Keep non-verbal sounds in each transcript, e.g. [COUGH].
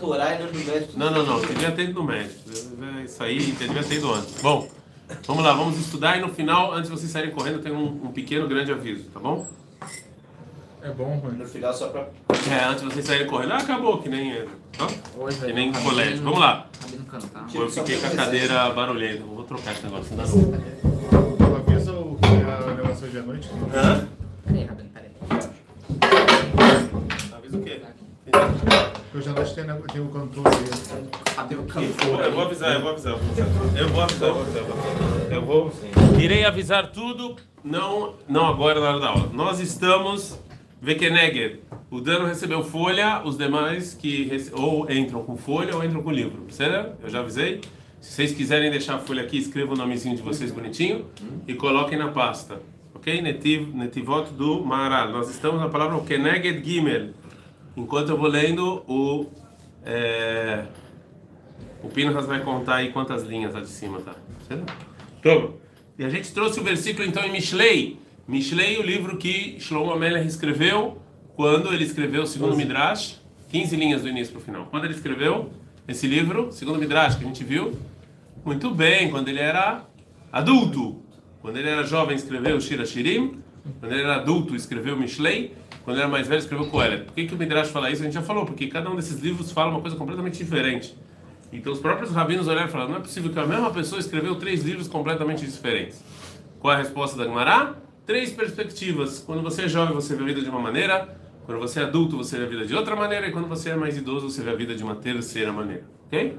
Torá e não do médico. Não, não, não. Devia ter ido no médico. Isso aí devia ter ido antes. Bom, vamos lá, vamos estudar e no final, antes de vocês saírem correndo, tem um, um pequeno, grande aviso, tá bom? É bom, mano. No final, só pra. É, antes de vocês saírem correndo. Ah, acabou, que nem. é, Tá? Oi, Que nem Rabino- colégio. Vamos lá. Cantar. Eu fiquei com a cadeira barulhenta. Vou trocar esse negócio, não dá não. Avisa o que é a gravação de à noite. Hã? Peraí, Rabino, peraí. Avisa o quê? Hoje à noite tem, né, tem o cantor Eu vou avisar, eu vou avisar. Eu vou avisar, eu vou avisar. Eu vou. Irei avisar tudo, não, não agora na hora da aula. Nós estamos. Vekeneged. O Dano recebeu folha, os demais que rece- ou entram com folha ou entram com livro. Certo? Eu já avisei. Se vocês quiserem deixar a folha aqui, escrevam o nomezinho de vocês bonitinho e coloquem na pasta. Ok? Netiv, netivot do Maharal. Nós estamos na palavra Keneged Gimel. Enquanto eu vou lendo, o. É, o Pinhas vai contar aí quantas linhas lá de cima, tá? Então, e a gente trouxe o versículo então em Mishlei. Mishlei, o livro que Shlomo Amelech escreveu quando ele escreveu o segundo Midrash, 15 linhas do início para o final. Quando ele escreveu esse livro, segundo Midrash, que a gente viu, muito bem, quando ele era adulto. Quando ele era jovem, escreveu Shira Shirim. Quando ele era adulto, escreveu Mishlei. Quando era mais velho, escreveu Kohelet. Por que, que o Midrash fala isso? A gente já falou, porque cada um desses livros fala uma coisa completamente diferente. Então os próprios rabinos olharam e falaram: não é possível que a mesma pessoa escreveu três livros completamente diferentes. Qual é a resposta da Gemara? Três perspectivas. Quando você é jovem, você vê a vida de uma maneira. Quando você é adulto, você vê a vida de outra maneira. E quando você é mais idoso, você vê a vida de uma terceira maneira. Ok?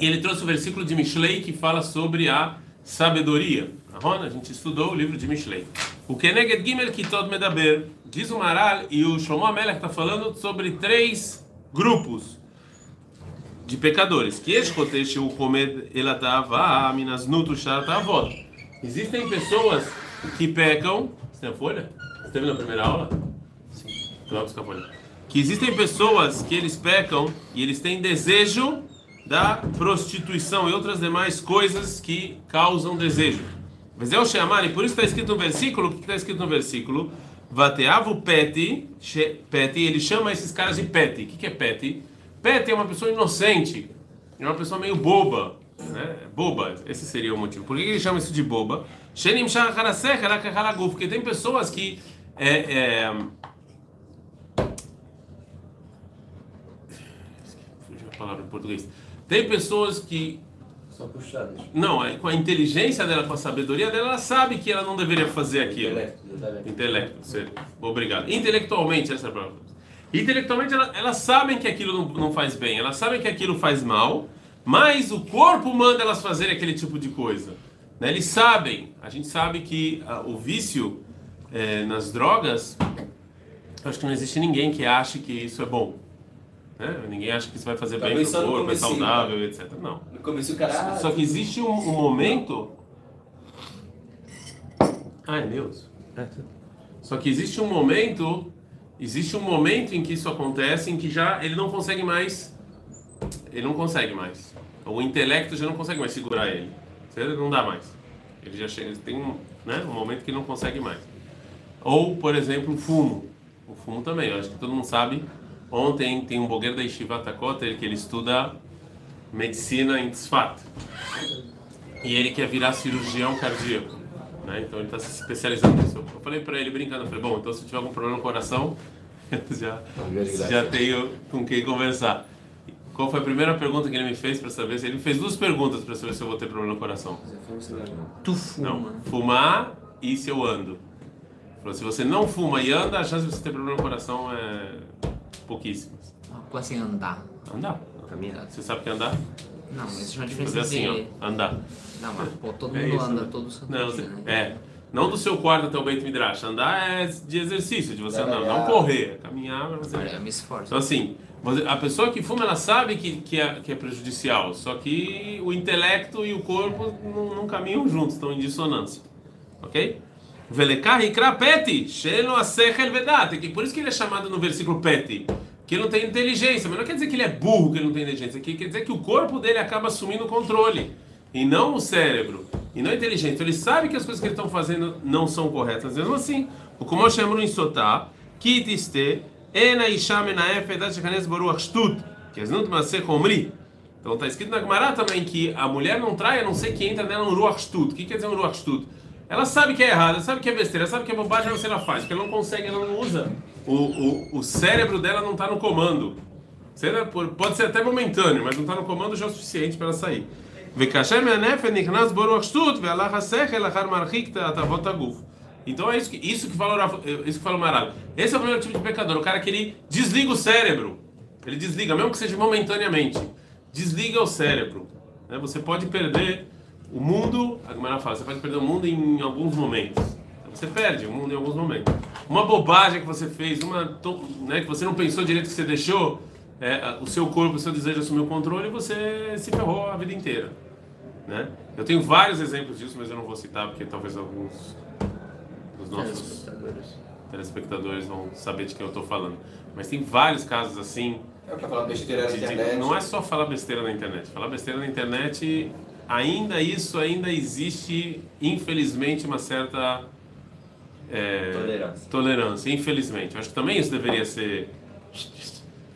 E ele trouxe o versículo de Mishlei que fala sobre a sabedoria. Ahon, a gente estudou o livro de Mishlei. O Keneged Gimel Kitod Medaber. Diz o Maral e o Shlomo Amelech está falando sobre três grupos de pecadores. Que escoteche o comed elatava minasnutu shartavot. Existem pessoas que pecam. Você tem a folha? Você teve na primeira aula? Sim. Vou buscar a folha. Que existem pessoas que eles pecam e eles têm desejo da prostituição e outras demais coisas que causam desejo. Mas o chamar, e por isso está escrito no versículo, o que está escrito no versículo? Vateavo peti, peti, ele chama esses caras de peti. O que, que é peti? Peti é uma pessoa inocente, é uma pessoa meio boba, né? Boba, esse seria o motivo. Por que ele chama isso de boba? Porque tem pessoas que é, é, fugiu a palavra em português. Tem pessoas que Só não, é, com a inteligência dela, com a sabedoria dela, ela sabe que ela não deveria fazer aquilo. Intelecto. Intelecto, sério. obrigado. Intelectualmente, essa é a palavra. Intelectualmente, ela- elas sabem que aquilo não, não faz bem, elas sabem que aquilo faz mal, mas o corpo manda elas fazerem aquele tipo de coisa. Né? Eles sabem, a gente sabe que ah, o vício eh, nas drogas, acho que não existe ninguém que ache que isso é bom. Né? Ninguém acha que isso vai fazer bem Talvez pro corpo, é saudável, etc. Não. No começo o cara. Só que existe um, um momento. Ai, Deus. Só que existe um momento. Existe um momento em que isso acontece em que já ele não consegue mais. Ele não consegue mais. O intelecto já não consegue mais segurar ele. Ele não dá mais. Ele já chega. Tem um, né, um momento que ele não consegue mais. Ou, por exemplo, o fumo. O fumo também. Eu acho que todo mundo sabe. Ontem tem um blogueiro da Yeshiva Takota, que ele estuda medicina em Tzfat. E ele quer virar cirurgião cardíaco. Né? Então ele está se especializando nisso. Eu falei para ele brincando, eu falei, bom, então se tiver algum problema no coração, [LAUGHS] eu já, já tenho com quem conversar. Qual foi a primeira pergunta que ele me fez para saber se ele me fez duas perguntas para saber se eu vou ter problema no coração? Tu fuma. Não, fumar e se eu ando. Ele Falou, se você não fuma e anda, a chance de você ter problema no coração é pouquíssimas. Como assim andar? Andar. Caminhar. Você sabe o que é andar? Não, mas existe uma diferença Fazer assim, entre... ó, andar. Não, mas pô, todo É mundo isso, anda né? todo santo Não, dia, né? é. Não do seu quarto até o Beit Midrash. Andar é de exercício, de você andar. Não correr, é caminhar pra você. Olha, me esforço. Então, assim, a pessoa que fuma, ela sabe que, que, é, que é prejudicial. Só que o intelecto e o corpo não, não caminham juntos, estão em dissonância. Ok? Por isso que ele é chamado no versículo peti. Que ele não tem inteligência. Mas não quer dizer que ele é burro, que ele não tem inteligência. Que quer dizer que o corpo dele acaba assumindo o controle. E não o cérebro. E não a inteligência. Ele sabe que as coisas que ele estão fazendo não são corretas. Mesmo assim, o como chamam em Sotá, kitiste, Ena Isha Menaef Edat Shekanes Baruch Shtut, que as não ser Omri. Então está escrito na Gemara também que a mulher não trai a não ser que entra nela um Ruach. O que quer dizer um Ruach? Ela sabe que é errado, ela sabe que é besteira, ela sabe que é bobagem, mas ela faz, porque ela não consegue, ela não usa. O, o, o cérebro dela não está no comando. Pode ser até momentâneo, mas não está no comando já é o suficiente para ela sair. Então é isso que, isso que fala é, isso que fala o Maral. Esse é o primeiro tipo de pecador, o cara que ele desliga o cérebro. Ele desliga, mesmo que seja momentaneamente. Desliga o cérebro. Né, você pode perder o mundo, a Gemara fala, você pode perder o mundo em alguns momentos. Você perde o mundo em alguns momentos. Uma bobagem que você fez, uma né, que você não pensou direito que você deixou, é, o seu corpo, o seu desejo assumir o controle e você se ferrou a vida inteira. Né? Eu tenho vários exemplos disso, mas eu não vou citar porque talvez alguns dos nossos Telespectadores. telespectadores vão saber de quem eu estou falando. Mas tem vários casos assim. É pra falar besteira na internet. não é só falar besteira na internet. Falar besteira na internet, ainda isso ainda existe, infelizmente, uma certa é, Tolerância. tolerância. Infelizmente, eu acho que também isso deveria ser. [LAUGHS]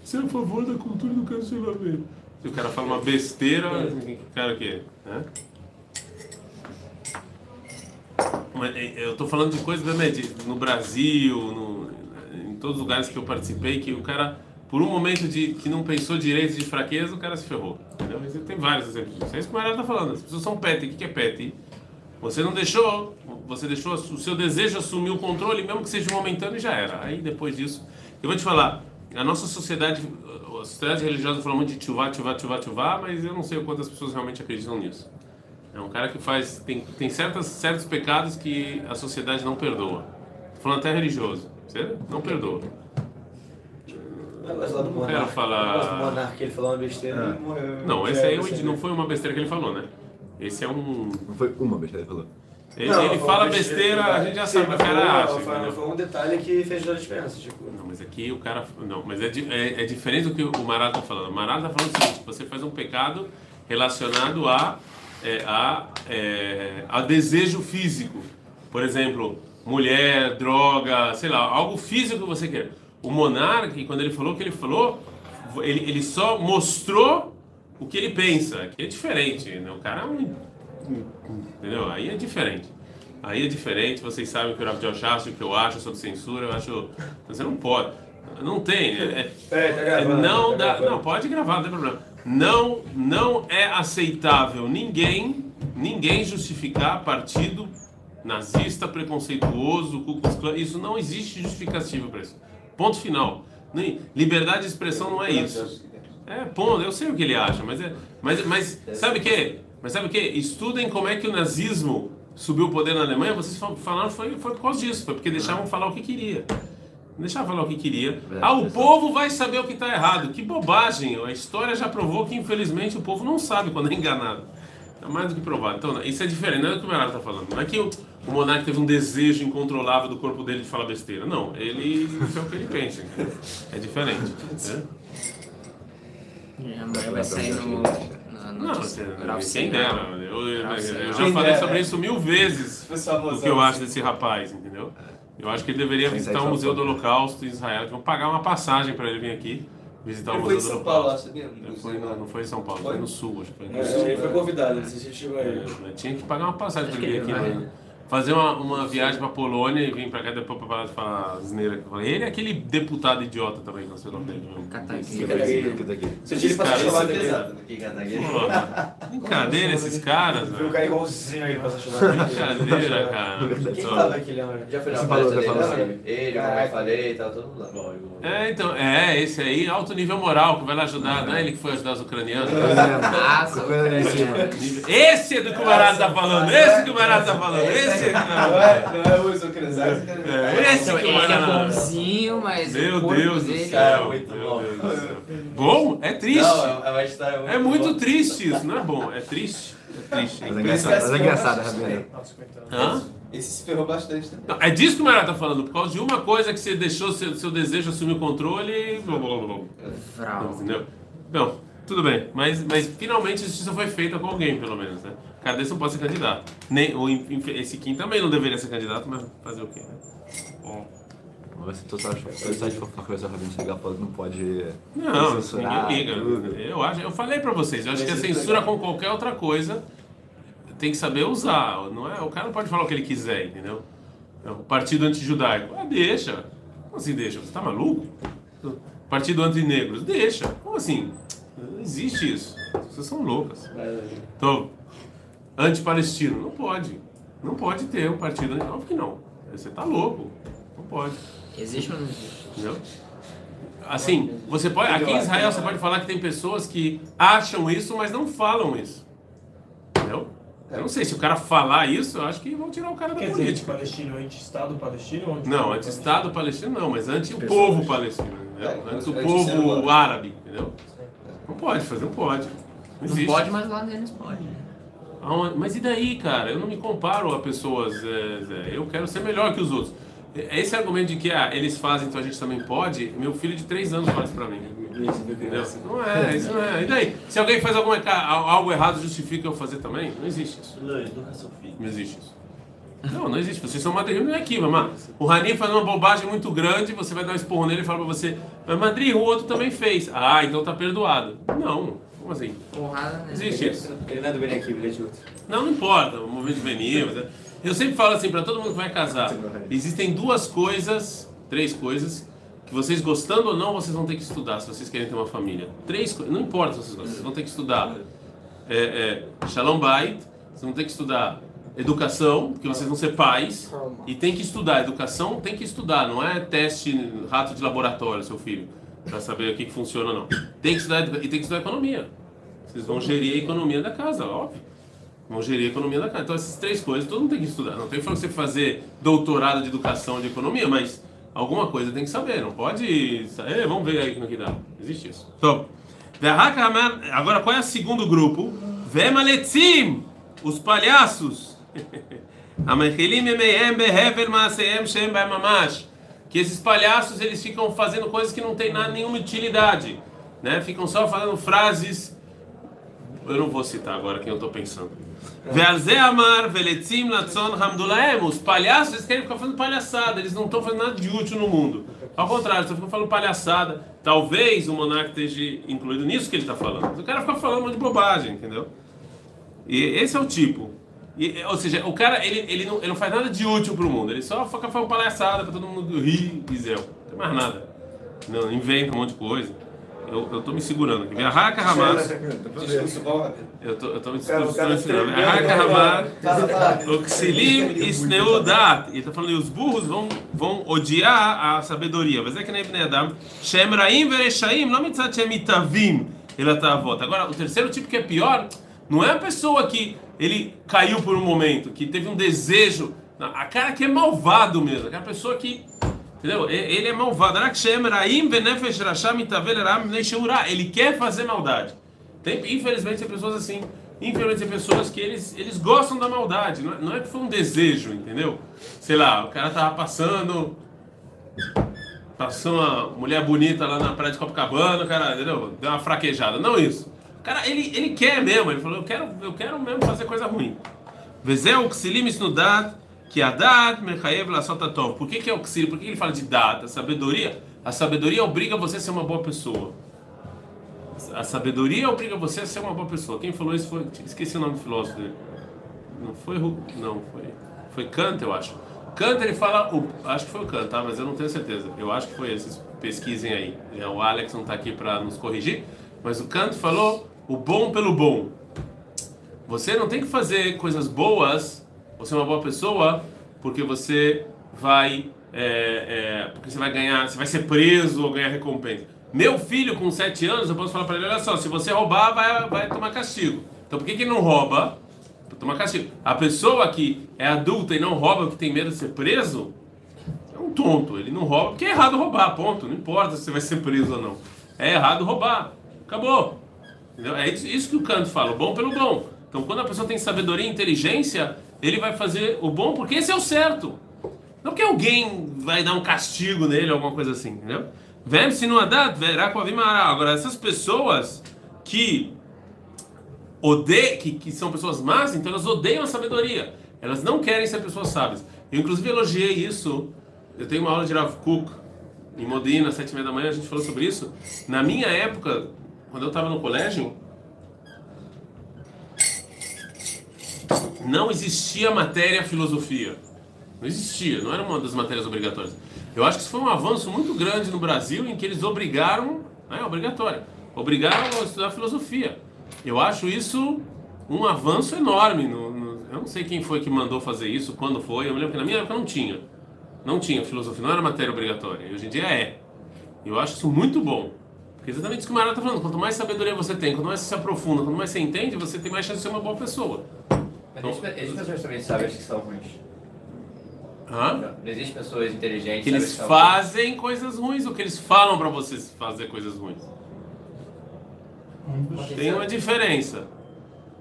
Ser a favor da cultura do cancelamento. Se o cara fala uma besteira, o cara o quê? Né? Mas, é, eu tô falando de coisas né, de- no Brasil, no- em todos os lugares que eu participei, que o cara, por um momento de que não pensou direito de fraqueza, o cara se ferrou. Tem vários exemplos disso. É isso que o Mariana tá falando. As pessoas são pet. O que é pet? Você não deixou, você deixou o seu desejo assumir o controle, mesmo que seja momentâneo, já era. Aí depois disso, eu vou te falar, a nossa sociedade, a sociedade religiosa fala muito de tchuvá, tchuvá, tchuvá, tchuvá, mas eu não sei o quanto as pessoas realmente acreditam nisso. É um cara que faz. Tem, tem certas, certos pecados que a sociedade não perdoa. Tô falando até religioso. Você não perdoa. O negócio lá do quero falar- O negócio do ele falou uma besteira e morreu. Não, esse aí era é o- não foi uma besteira que ele falou, né? Esse é um. Não foi uma besteira que ele falou. Ele, Não, ele foi fala besteira, a gente já Sim, sabe o mas que o cara foi uma- acha. foi- entendeu? Foi um detalhe que fez toda a diferença. Tipo, Não, mas aqui o cara. Não, mas é, di- é, é diferente do que o Marado está falando. O Marado está falando o seguinte: você faz um pecado relacionado a, é, a, é, a desejo físico. Por exemplo, mulher, droga, sei lá, algo físico que você quer. O monarca, quando ele falou o que ele falou, ele, ele só mostrou o que ele pensa, que é diferente. Né? O cara é um. Entendeu? Aí é diferente. Aí é diferente, vocês sabem que o Rav Josh acha, o que eu acho sobre censura, eu acho. Você não pode. Não tem. é- é- Peraí, tá é, gravando, não tá dá. gravando. Não, pode gravar, não tem problema. Não, não é aceitável ninguém, ninguém justificar partido nazista, preconceituoso, Ku Klux Klan. Isso não existe justificativa para isso. Ponto final. Nem- Liberdade de expressão não é isso. É, ponto, eu sei o que ele acha, mas é. Mas, mas sabe o que? Mas sabe o que? Estudem como é que o nazismo subiu o poder na Alemanha, vocês fal- falaram foi, foi por causa disso, foi porque deixavam falar o que queria. Deixavam falar o que queria. Ah, o povo vai saber o que está errado. Que bobagem! A história já provou que, infelizmente, o povo não sabe quando é enganado. É mais do que provado. Então, isso é diferente, não é o que o Meral está falando. Não é que o, o monarca teve um desejo incontrolável do corpo dele de falar besteira. Não, ele é o que ele pensa. É diferente. né? E amanhã vai sair no. Na Não, você, quem dera. Eu, eu- já falei sobre é. isso mil vezes. O que eu acho desse rapaz, entendeu? Eu acho que ele deveria visitar o Museu do. Holocausto em Israel. Vão pagar uma passagem para ele vir aqui visitar Ele o foi Museu em do São Paulo, sabia? Ele foi, não, não foi em São Paulo, foi, Foi? no Sul, acho que foi no É, Sul. ele foi convidado, não sei se chegou aí. É, mas tinha que pagar uma passagem para ele vir que aqui, ele vai. né? Fazer uma, uma viagem para Polônia e vir para cá depois para parar de falar asneira. que eu falei. Ele é aquele deputado idiota também, não sei o nome dele. não. Catar Fica aqui. daqui. Fica daqui. Você tinha Cara, passado esse chamada é dele. Exato, que cataguei. Porra, Brincadeira esses caras, Foi um velho. cara igualzinho aí passar chamada. Brincadeira, cara. Quem Só- tava aqui, Leandro? Já foi na você dele, né? Ele, como eu falei, tava todo mundo lá. É, então, é, esse aí, alto nível moral, que vai lá ajudar, não é ele que foi ajudar os ucranianos? Nossa, cima. Esse é do que o Marado tá falando, esse que o Marado tá falando, esse é [LAUGHS] Não é, não é o Zuckerberg. É, esse que o ele é bonzinho, mas Meu Deus do céu, muito meu bom. [LAUGHS] Bom? É triste. Não, é uma história muito É muito triste isso, não é bom, é triste. É triste. Mas é engraçado, mas é engraçado, Rabino. Hã? Esse se ferrou bastante também. Não, é disso que o Marado tá falando, por causa de uma coisa que você deixou seu, seu desejo assumir o controle e... blá, blá, blá, blá. Entendeu? Não, tudo bem. Mas, mas finalmente a justiça foi feita com alguém, pelo menos, né? Cada vez não pode ser candidato. Nem, esse Kim também não deveria ser candidato, mas fazer o quê? né? Bom. Mas se toda site de fofoca vai ser Rabino chegar falando que não pode Não, censurar. ninguém liga. Eu, acho, eu falei pra vocês, eu acho que a é censura legal. com qualquer outra coisa tem que saber usar. Não é, o cara não pode falar o que ele quiser, entendeu? É, O partido antijudaico, ah, deixa. Como assim deixa? Você tá maluco? Partido antinegros, deixa. Como assim? Não existe isso. Vocês são loucas. Então, anti-palestino, não pode. Não pode ter um partido. Óbvio que não. Você tá louco. Não pode. Existe ou não existe? Entendeu? Assim, você pode. Aqui em Israel você pode falar que tem pessoas que acham isso, mas não falam isso. Entendeu? Eu não sei, se o cara falar isso, eu acho que vão tirar o cara da Quer dizer, política. anti-palestino, anti-estado palestino ou anti Não, anti-Estado palestino não, mas anti-povo palestino, entendeu? É, Anti o povo árabe, entendeu? Não pode fazer, não pode. Não Não pode, mas lá deles pode. Aonde- Mas e daí, cara? Eu não me comparo a pessoas, é. Eu quero ser melhor que os outros. Esse argumento de que ah, eles fazem, então a gente também pode, meu filho de 3 anos fala isso pra mim. Entendeu? Não é, isso não é. E daí? Se alguém faz alguma, algo errado, justifica eu fazer também? Não existe isso. Educação física. Não existe isso. Não, não existe. Vocês são madrinhos, não é aqui, mamãe. O Rani faz uma bobagem muito grande, você vai dar um esporro nele e fala pra você, mas Madri, o outro também fez. Ah, então tá perdoado. Não, como assim? Porrada, né? Existe isso. Ele não é do bem aqui, ele é de outro. Não, não importa, o movimento juvenil. mas é- Eu sempre falo assim pra todo mundo que vai casar: existem duas coisas, três coisas, que vocês gostando ou não, vocês vão ter que estudar se vocês querem ter uma família. Três coisas, não importa se vocês gostam, vocês vão ter que estudar é, é, Shalom Bait, vocês vão ter que estudar educação, porque vocês vão ser pais, e tem que estudar. Educação tem que estudar, não é teste rato de laboratório, seu filho, pra saber o que, que funciona ou não. Tem que estudar e tem que estudar economia. Vocês vão gerir a economia da casa, óbvio. Vão gerir a economia da casa. Então, essas três coisas todo mundo tem que estudar. Não tem que você fazer doutorado de educação de economia, mas alguma coisa tem que saber. Não pode. É, vamos ver aí no que dá. Existe isso. Então, agora qual é o segundo grupo? Vemaletzim, os palhaços. [LAUGHS] Amechilim emeihem behevel maasehem shem ba'em mamash. Que esses palhaços eles ficam fazendo coisas que não tem nada, nenhuma utilidade, né? Ficam só falando frases eu não vou citar agora quem eu estou pensando. Ve'alze amar veletzim latzon hamdulaem. Os palhaços, eles querem ficar fazendo palhaçada, eles não estão fazendo nada de útil no mundo. Ao contrário, eles ficam falando palhaçada. Talvez o monarca esteja incluído nisso que ele está falando. Mas o cara fica falando um monte de bobagem, entendeu? E esse é o tipo. E, ou seja, o cara ele, ele, não, ele não faz nada de útil para o mundo, ele só fica falando palhaçada para todo mundo rir e zéu. Não tem mais nada. Não, inventa um monte de coisa. Eu, eu tô me segurando aqui. Hamas. Bom, rápido. Eu tô, eu tô me Cara, o cara ensinando. tremendo, Verraca Hamas. Oxilim Isneudat. Ele está falando que os burros vão, vão odiar a sabedoria. Mas é que nem Ibn Adam. Shem Raim Vereshaim, não mitzat Shem Itavim. Ele tá a volta. Agora, o terceiro tipo que é pior, não é a pessoa que ele caiu por um momento, que teve um desejo. A cara que é malvado mesmo. Aquela pessoa que. Entendeu? Ele é malvado. Ele quer fazer maldade. Tem, infelizmente, tem pessoas assim. Infelizmente, tem pessoas que eles, eles gostam da maldade. Não é, não é que foi um desejo, entendeu? Sei lá, o cara tava passando. Passou uma mulher bonita lá na praia de Copacabana, o cara, entendeu? Deu uma fraquejada. Não isso. Cara, ele, ele quer mesmo. Ele falou: eu quero, eu quero mesmo fazer coisa ruim. Vezeu ksilim isnudat, que a dat mechayev lasot atov. Por que, que é o? Por que ele fala de dat? A sabedoria? A sabedoria obriga você a ser uma boa pessoa. A sabedoria obriga você a ser uma boa pessoa. Quem falou isso foi. Esqueci o nome do filósofo dele. Não foi Não, foi. Foi Kant, eu acho. Kant ele fala. Acho que foi o Kant, tá? Mas eu não tenho certeza. Eu acho que foi esses. Pesquisem aí. É, O Alex não está aqui para nos corrigir. Mas o Kant falou o bom pelo bom. Você não tem que fazer coisas boas, você é uma boa pessoa, porque você vai, é, é, porque você vai ganhar, você vai ser preso ou ganhar recompensa. Meu filho com 7 anos, eu posso falar para ele, olha só, se você roubar, vai, vai tomar castigo. Então por que que não rouba? Pra tomar castigo. A pessoa que é adulta e não rouba, que tem medo de ser preso, é um tonto. Ele não rouba porque é errado roubar, ponto. Não importa se você vai ser preso ou não. É errado roubar. Acabou. Entendeu? É isso, que o Kant fala, o bom pelo bom. Então, quando a pessoa tem sabedoria e inteligência, ele vai fazer o bom porque esse é o certo. Não que alguém vai dar um castigo nele, alguma coisa assim, entendeu? Vem se não adat, verá com a. Agora, essas pessoas que odeiam, que, que são pessoas más, então elas odeiam a sabedoria. Elas não querem ser pessoas sábias. Eu, inclusive, elogiei isso eu tenho uma aula de Rav Kuk em Modena, às sete e meia da manhã, a gente falou sobre isso. Na minha época, quando eu estava no colégio, não existia matéria filosofia. Não existia, não era uma das matérias obrigatórias. Eu acho que isso foi um avanço muito grande no Brasil em que eles obrigaram, é obrigatório, obrigaram a estudar filosofia. Eu acho isso um avanço enorme. No, no- eu não sei quem foi que mandou fazer isso, quando foi. Eu me lembro que na minha época não tinha. Não tinha filosofia, não era matéria obrigatória. E hoje em dia é. Eu acho isso muito bom. Porque exatamente isso que o Mara está falando. Quanto mais sabedoria você tem, quanto mais você se aprofunda, quanto mais você entende, você tem mais chance de ser uma boa pessoa. Mas existe, existe pessoas também sábias que são ruins. Hã? Não, não existe pessoas inteligentes Que eles são fazem coisas ruins, ou que eles falam para você fazer coisas ruins. Tem uma diferença.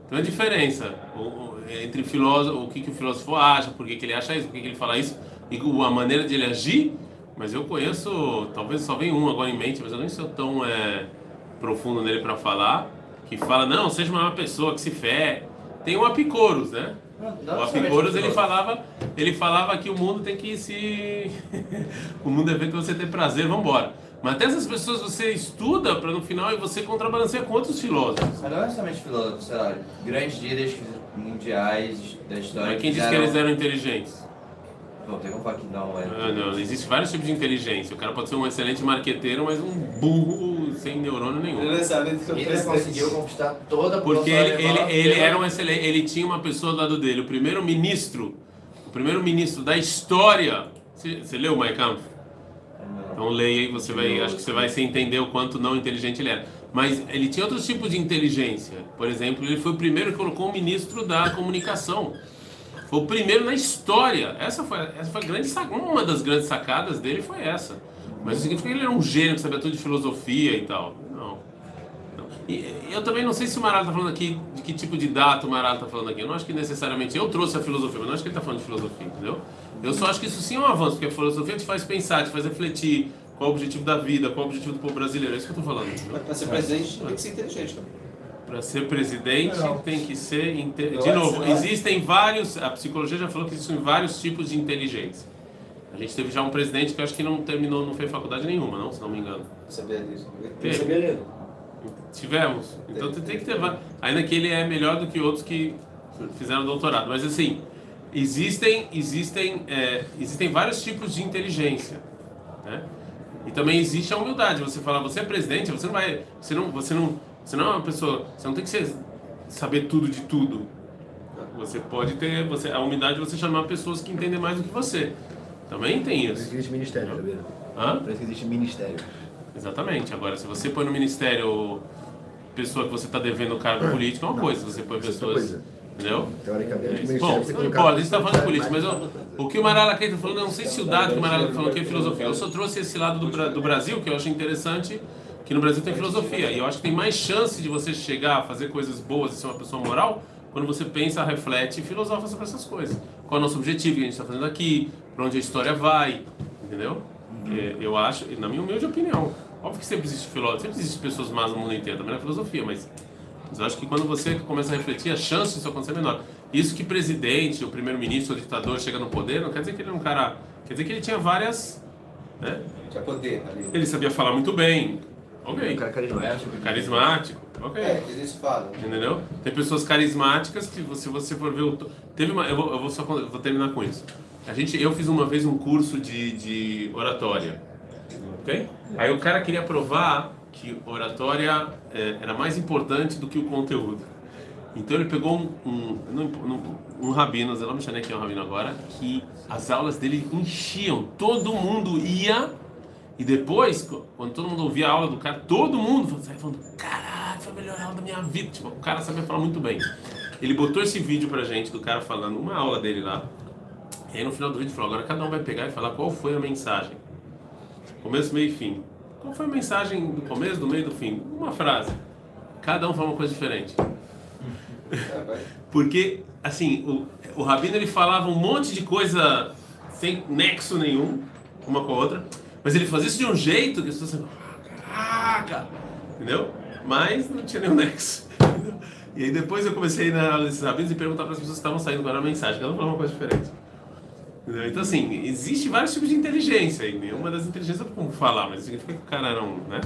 Tem uma diferença o- o- entre filósofo, o que, que o filósofo acha, por que, que ele acha isso, por que, que ele fala isso, e a maneira de ele agir. Mas eu conheço, talvez só venha um agora em mente, mas eu nem sou tão é, profundo nele para falar, que fala, não, seja uma pessoa que se fé. Tem o Apicoros, né? Não, não o Apicoros ele falava, ele falava que o mundo tem que se. [LAUGHS] o mundo é feito pra você ter prazer, vamos embora. Mas até essas pessoas você estuda para no final e você contrabalanceia com outros filósofos. Mas não é necessariamente filósofo, sei lá, grandes líderes mundiais da história. Mas quem disse que eles eram inteligentes? Bom, tem como falar que não, é. Ah, não, existe vários tipos de inteligência. O cara pode ser um excelente marqueteiro, mas um burro sem neurônio nenhum. Ele não sabe Hitler conseguiu conquistar toda a Porque população ele, ele, ele era um excelente, ele tinha uma pessoa do lado dele, o primeiro ministro, o primeiro ministro da história. Você, você leu Mein Kampf? Então leia aí, você vai, acho que você vai se entender o quanto não inteligente ele era. Mas ele tinha outros tipos de inteligência. Por exemplo, ele foi o primeiro que colocou um ministro da comunicação. Foi o primeiro na história. Essa foi, essa foi grande uma das grandes sacadas dele foi essa. Mas não significa que ele era um gênio que sabia tudo de filosofia e tal. Não. Não. E eu também não sei se o Marado está falando aqui de que tipo de data o Marado está falando aqui. Eu não acho que necessariamente eu trouxe a filosofia, mas não acho que ele está falando de filosofia, entendeu? Eu só acho que isso sim é um avanço, porque a filosofia te faz pensar, te faz refletir qual é o objetivo da vida, qual é o objetivo do povo brasileiro. É isso que eu estou falando. pra ser presidente tem que ser inteligente também. Para ser presidente tem que ser. inte- De novo, existem vários. A psicologia já falou que existem vários tipos de inteligência. A gente teve já um presidente que eu acho que não terminou, não fez faculdade nenhuma, não, se não me engano. Sabia disso. Teve. Tivemos. Então tem que ter. Ainda que ele é melhor do que outros que fizeram doutorado. Mas assim, existem, existem, é, existem vários tipos de inteligência. Né? E também existe a humildade. Você fala, você é presidente, você não vai. Você não, você não, você não é uma pessoa. Você não tem que ser, saber tudo de tudo. Você pode ter. Você, a humildade é você chamar pessoas que entendem mais do que você. Também tem Por isso isso. que existe ministério, sabia? Hã? Por isso que existe ministério. Exatamente. Agora, se você põe no ministério pessoa que você está devendo cargo [COUGHS] político, é uma coisa. Se você põe isso é pessoas. coisa. Entendeu? Teoricamente, É, Bom, não importa, a gente está falando de política, mas eu- o que o Marala está falando, eu não sei se o dado que o Marala está falando aqui é filosofia. Eu só trouxe esse lado do, do Brasil, que eu acho interessante, que no Brasil tem filosofia. E eu acho que tem mais chance de você chegar a fazer coisas boas e ser uma pessoa moral quando você pensa, reflete e filosofa sobre essas coisas. Qual é o nosso objetivo que a gente está fazendo aqui, para onde a história vai, entendeu? É, eu acho, na minha humilde opinião, óbvio que sempre existe filósofo, sempre existe pessoas más no mundo inteiro, também na filosofia, mas mas eu acho que quando você começa a refletir, a chance disso acontecer é menor. Isso que presidente, o primeiro-ministro, o ditador chega no poder, não quer dizer que ele é um cara. Quer dizer que ele tinha várias. Né? Tinha poder ali. Ele sabia falar muito bem. Um Ok. cara carismático. Carismático. Ok. É, eles falam. Entendeu? Tem pessoas carismáticas que, se você for ver o. to- Teve uma. Eu vou, eu vou só vou terminar com isso. A gente, eu fiz uma vez um curso de, de oratória. Ok? Aí o cara queria provar que oratória é, era mais importante do que o conteúdo. Então ele pegou um, um, não- um rabino, eu não me chamei quem é o rabino agora, que as aulas dele enchiam, todo mundo ia e depois, quando todo mundo ouvia a aula do cara, todo mundo saía falando, caralho, foi a melhor aula da minha vida. Tipo, o cara sabia falar muito bem. Ele botou esse vídeo pra gente do cara falando uma aula dele lá. E aí no final do vídeo falou, agora cada um vai pegar e falar qual foi a mensagem. Começo, meio e fim. Qual foi a mensagem do começo, do meio e do fim? Uma frase. Cada um fala uma coisa diferente. Porque, assim, o, o Rabino ele falava um monte de coisa sem nexo nenhum, uma com a outra, mas ele fazia isso de um jeito que as pessoas "Ah, caraca, entendeu? Mas não tinha nenhum nexo. [LAUGHS] E aí depois eu comecei desses rabinos e perguntar para as pessoas que estavam saindo era a mensagem, cada um falava uma coisa diferente. Entendeu? Então, assim, existe vários tipos de inteligência. E nenhuma das inteligências como falar, mas significa que o cara não, né?